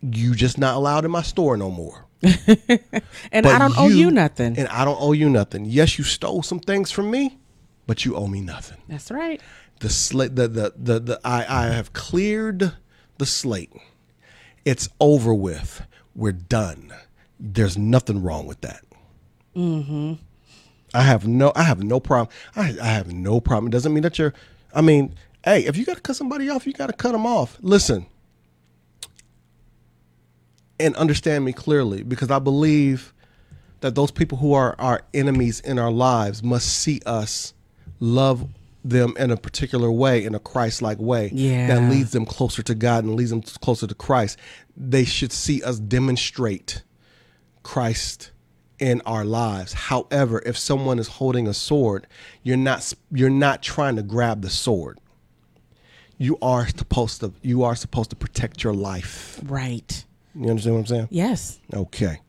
You just not allowed in my store no more. And I don't owe you nothing. And I don't owe you nothing. Yes, you stole some things from me, but you owe me nothing That's right. The slate the, the the the I I have cleared the slate. It's over with. We're done. There's nothing wrong with that. Mm-hmm. I have no I have no problem. I I have no problem. It doesn't mean that you're I mean, hey, if you gotta cut somebody off, you gotta cut them off. Listen. And understand me clearly because I believe that those people who are our enemies in our lives must see us love them in a particular way, in a Christ like way Yeah. that leads them closer to God and leads them closer to Christ. They should see us demonstrate Christ in our lives. However, if someone is holding a sword, you're not you're not trying to grab the sword. You are supposed to you are supposed to protect your life. Right. You understand what I'm saying? Yes. Okay.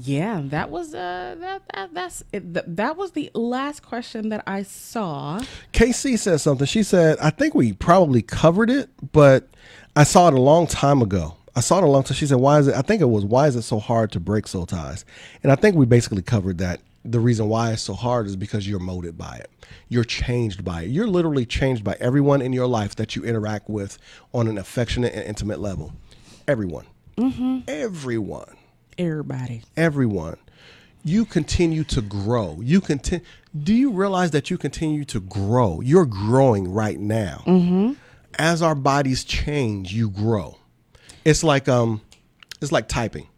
Yeah, that was uh that, that that's it, th- that was the last question that I saw. KC said something. She said, I think we probably covered it, but I saw it a long time ago. I saw it a long time. She said, Why is it? I think it was, Why is it so hard to break soul ties? And I think we basically covered that. The reason why it's so hard is because you're molded by it. You're changed by it. You're literally changed by everyone in your life that you interact with on an affectionate and intimate level. Everyone. Everyone Everybody. everyone. You continue to grow. You continue do you realize that you continue to grow? You're growing right now. Mm-hmm. as our bodies change you grow. It's like um it's like typing.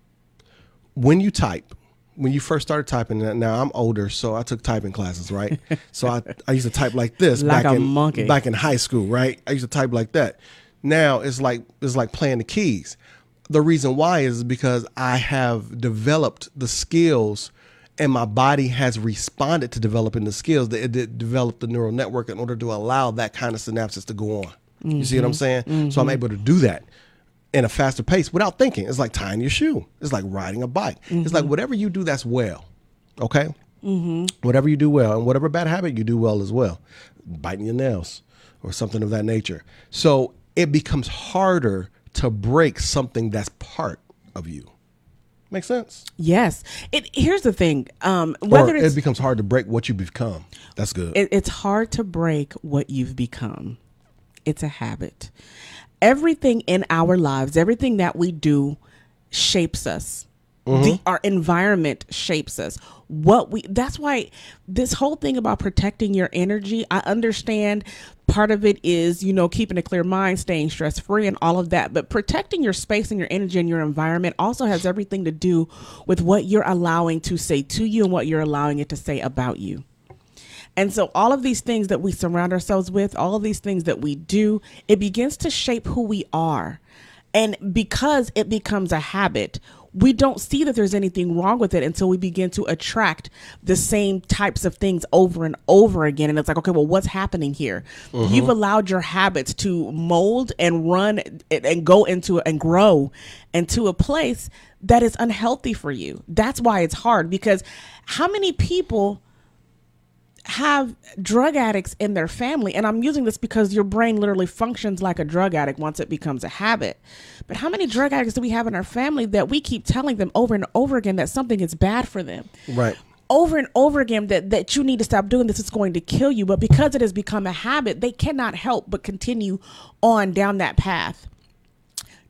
When you type when you first started typing now i'm older so i took typing classes right? So i, I used to type like this Like back in monkey. back in high school right? I used to type like that. Now it's like it's like playing the keys the reason why is because i have developed the skills and my body has responded to developing the skills that it did develop the neural network in order to allow that kind of synapses to go on. You see what i'm mm-hmm. saying? So i'm mm-hmm. able to do that in a faster pace without thinking. It's like tying your shoe. It's like riding a bike. It's like mm-hmm. whatever you do that's well okay? Whatever you do well and whatever bad habit you do well as well biting your nails or something of that nature. So it becomes harder to break something that's part of you. Make sense? Yes. It here's the thing. Um, whether it becomes hard to break what you become. That's good. it, it's hard to break what you've become. It's a habit. Everything in our lives, everything that we do, shapes us. Mm-hmm. The, our environment shapes us. What we that's why this whole thing about protecting your energy, I understand part of it is, you know, keeping a clear mind, staying stress free and all of that, but protecting your space and your energy and your environment also has everything to do with what you're allowing to say to you and what you're allowing it to say about you. And so, all of these things that we surround ourselves with, all of these things that we do, it begins to shape who we are. And because it becomes a habit, we don't see that there's anything wrong with it until we begin to attract the same types of things over and over again. And it's like, okay, well, what's happening here? Mm-hmm. You've allowed your habits to mold and run and- and go into and grow into a place that is unhealthy for you. That's why it's hard because how many people have drug addicts in their family and i'm using this because your brain literally functions like a drug addict once it becomes a habit. But how many drug addicts do we have in our family that we keep telling them over and over again that something is bad for them? Right. over and over again that, that you need to stop doing this it's going to kill you. But because it has become a habit they cannot help but continue on down that path.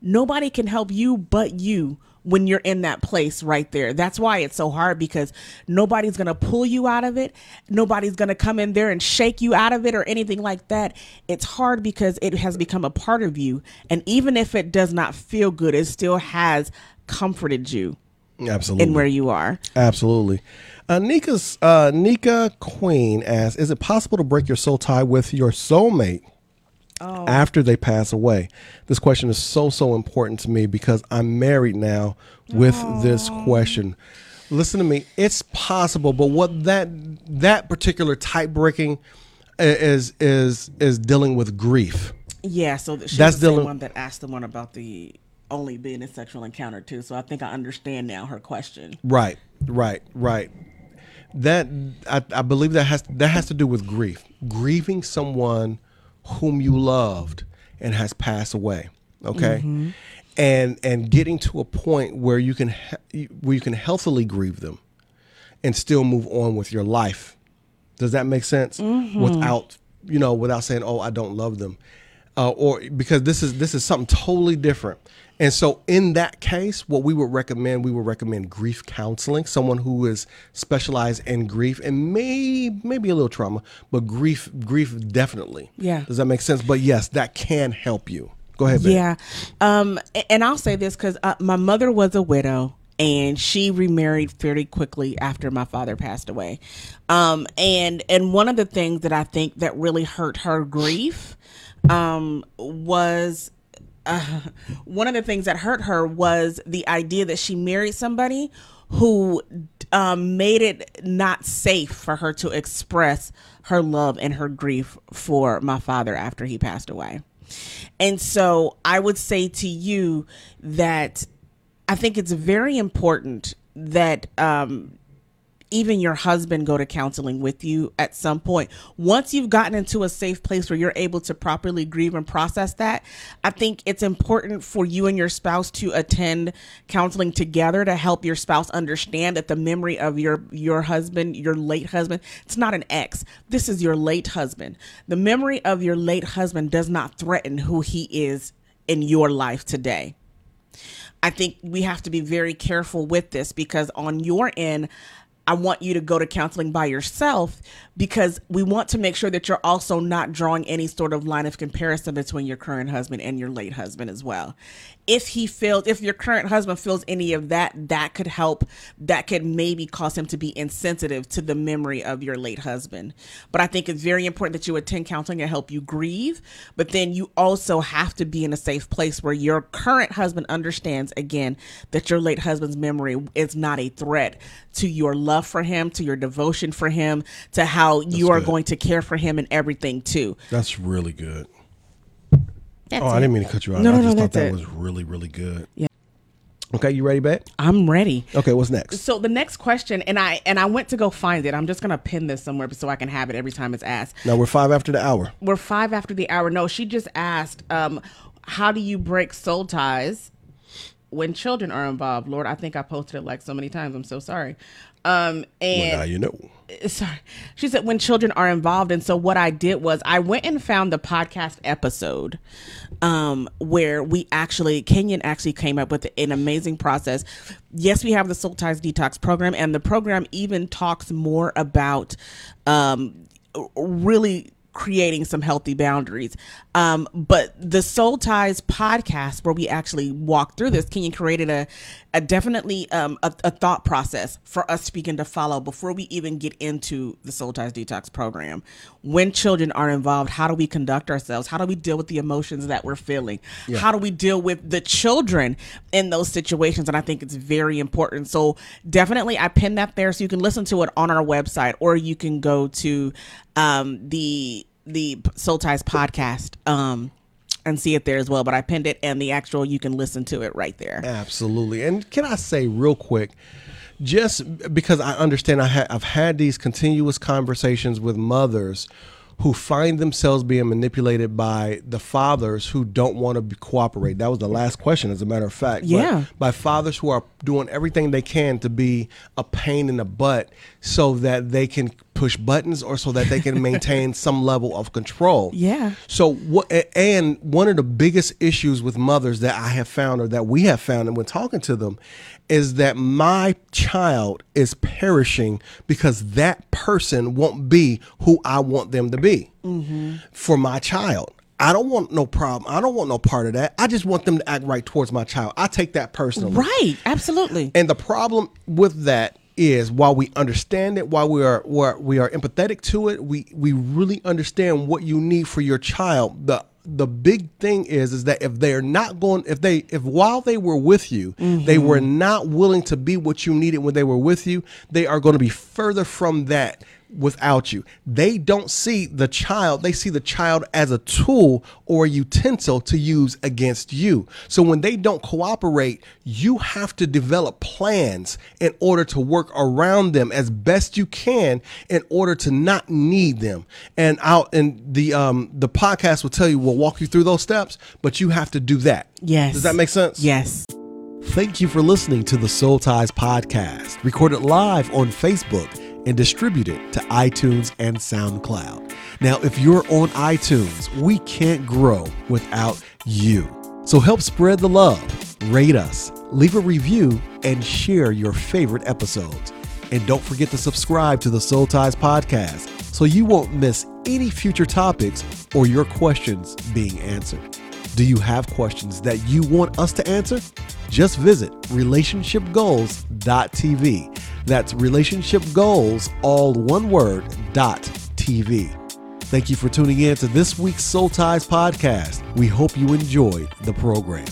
Nobody can help you but you when you're in that place right there. That's why it's so hard because nobody's going to pull you out of it. Nobody's going to come in there and shake you out of it or anything like that. It's hard because it has become a part of you. And even if it does not feel good, it still has comforted you Absolutely. in where you are. Absolutely. Uh, Nika's uh, Nika Queen asks, "Is it possible to break your soul tie with your soulmate Oh. after they pass away?" This question is so so important to me because I'm married now with this oh. question. Listen to me. It's possible, but what that that particular tie breaking is is is dealing with grief. Yeah, so That's the dealing- one that asked the one about the only being a sexual encounter too. So I think I understand now her question. Right, right, right. That I, I believe that has that has to do with grief, grieving someone whom you loved and has passed away. Okay, and and getting to a point where you can he- where you can healthily grieve them, and still move on with your life. Does that make sense? Without you know, without saying, "Oh, I don't love them," uh, or because this is this is something totally different. And so, in that case, what we would recommend, we would recommend grief counseling, someone who is specialized in grief and may maybe a little trauma, but grief grief definitely. Yeah. Does that make sense? But yes, that can help you. Go ahead, babe. Yeah. Um, and I'll say this because uh, my mother was a widow and she remarried fairly quickly after my father passed away. Um, and, and one of the things that I think that really hurt her grief, um, was, uh, one of the things that hurt her was the idea that she married somebody who um, made it not safe for her to express her love and her grief for my father after he passed away. And so I would say to you that I think it's very important that um, even your husband go to counseling with you at some point. Once you've gotten into a safe place where you're able to properly grieve and process that, I think it's important for you and your spouse to attend counseling together to help your spouse understand that the memory of your your husband, your late husband, it's not an ex. This is your late husband. The memory of your late husband does not threaten who he is in your life today. I think we have to be very careful with this because on your end, I want you to go to counseling by yourself because we want to make sure that you're also not drawing any sort of line of comparison between your current husband and your late husband as well. If he feels, if your current husband feels any of that, that could help, that could maybe cause him to be insensitive to the memory of your late husband. But I think it's very important that you attend counseling and help you grieve. But then you also have to be in a safe place where your current husband understands again that your late husband's memory is not a threat to your love for him, to your devotion for him, to how you are good. going to care for him and everything too. That's really good. That's oh, I didn't mean to cut you out. No, I no, just no, thought that it. was really, really good. Yeah. Okay, you ready, babe? I'm ready. Okay, what's next? So the next question, and I and I went to go find it. I'm just gonna pin this somewhere so I can have it every time it's asked. Now we're five after the hour. We're five after the hour. No, she just asked, um, how do you break soul ties when children are involved? Lord, I think I posted it like so many times. I'm so sorry. Um, and Well, now you know. sorry she said when children are involved and so what i did was i went and found the podcast episode um where we actually kenyon actually came up with an amazing process yes we have the soul ties detox program and the program even talks more about um really creating some healthy boundaries. Um, but the Soul Ties podcast, where we actually walk through this, Kenyon created a, a definitely um, a, a thought process for us speaking to follow before we even get into the Soul Ties Detox program. When children are involved, how do we conduct ourselves? How do we deal with the emotions that we're feeling? How do we deal with the children in those situations? And I think it's very important. So definitely, I pinned that there so you can listen to it on our website, or you can go to um, the the Soul Ties podcast um, and see it there as well. But I pinned it, and the actual you can listen to it right there. Absolutely. And can I say real quick, just because I understand I ha- I've had these continuous conversations with mothers who find themselves being manipulated by the fathers who don't want to be cooperate. That was the last question, as a matter of fact. But Yeah. by fathers who are doing everything they can to be a pain in the butt so that they can push buttons or so that they can maintain some level of control. Yeah. So what? And one of the biggest issues with mothers that I have found, or that we have found, and when talking to them, is that my child is perishing because that person won't be who I want them to be mm-hmm. for my child. I don't want no problem. I don't want no part of that. I just want them to act right towards my child. I take that personally. Right. Absolutely. And the problem with that is while we understand it, while we are we're, we are empathetic to it, we we really understand what you need for your child. The the big thing is is that if they're not going if they if while they were with you, they mm-hmm. were not willing to be what you needed when they were with you, they are going to be further from that without you. They don't see the child, they see the child as a tool or a utensil to use against you. So when they don't cooperate, you have to develop plans in order to work around them as best you can in order to not need them. And out and the um the podcast will tell you we'll walk you through those steps, but you have to do that. Yes. Does that make sense? Yes. Thank you for listening to the Soul Ties podcast, recorded live on Facebook and distribute it to iTunes and SoundCloud. Now, if you're on iTunes, we can't grow without you. So help spread the love, rate us, leave a review, and share your favorite episodes. And don't forget to subscribe to the Soul Ties podcast so you won't miss any future topics or your questions being answered. Do you have questions that you want us to answer? Just visit relationshipgoals.tv. That's relationship goals, all one word, dot TV. Thank you for tuning in to this week's Soul Ties podcast. We hope you enjoyed the program.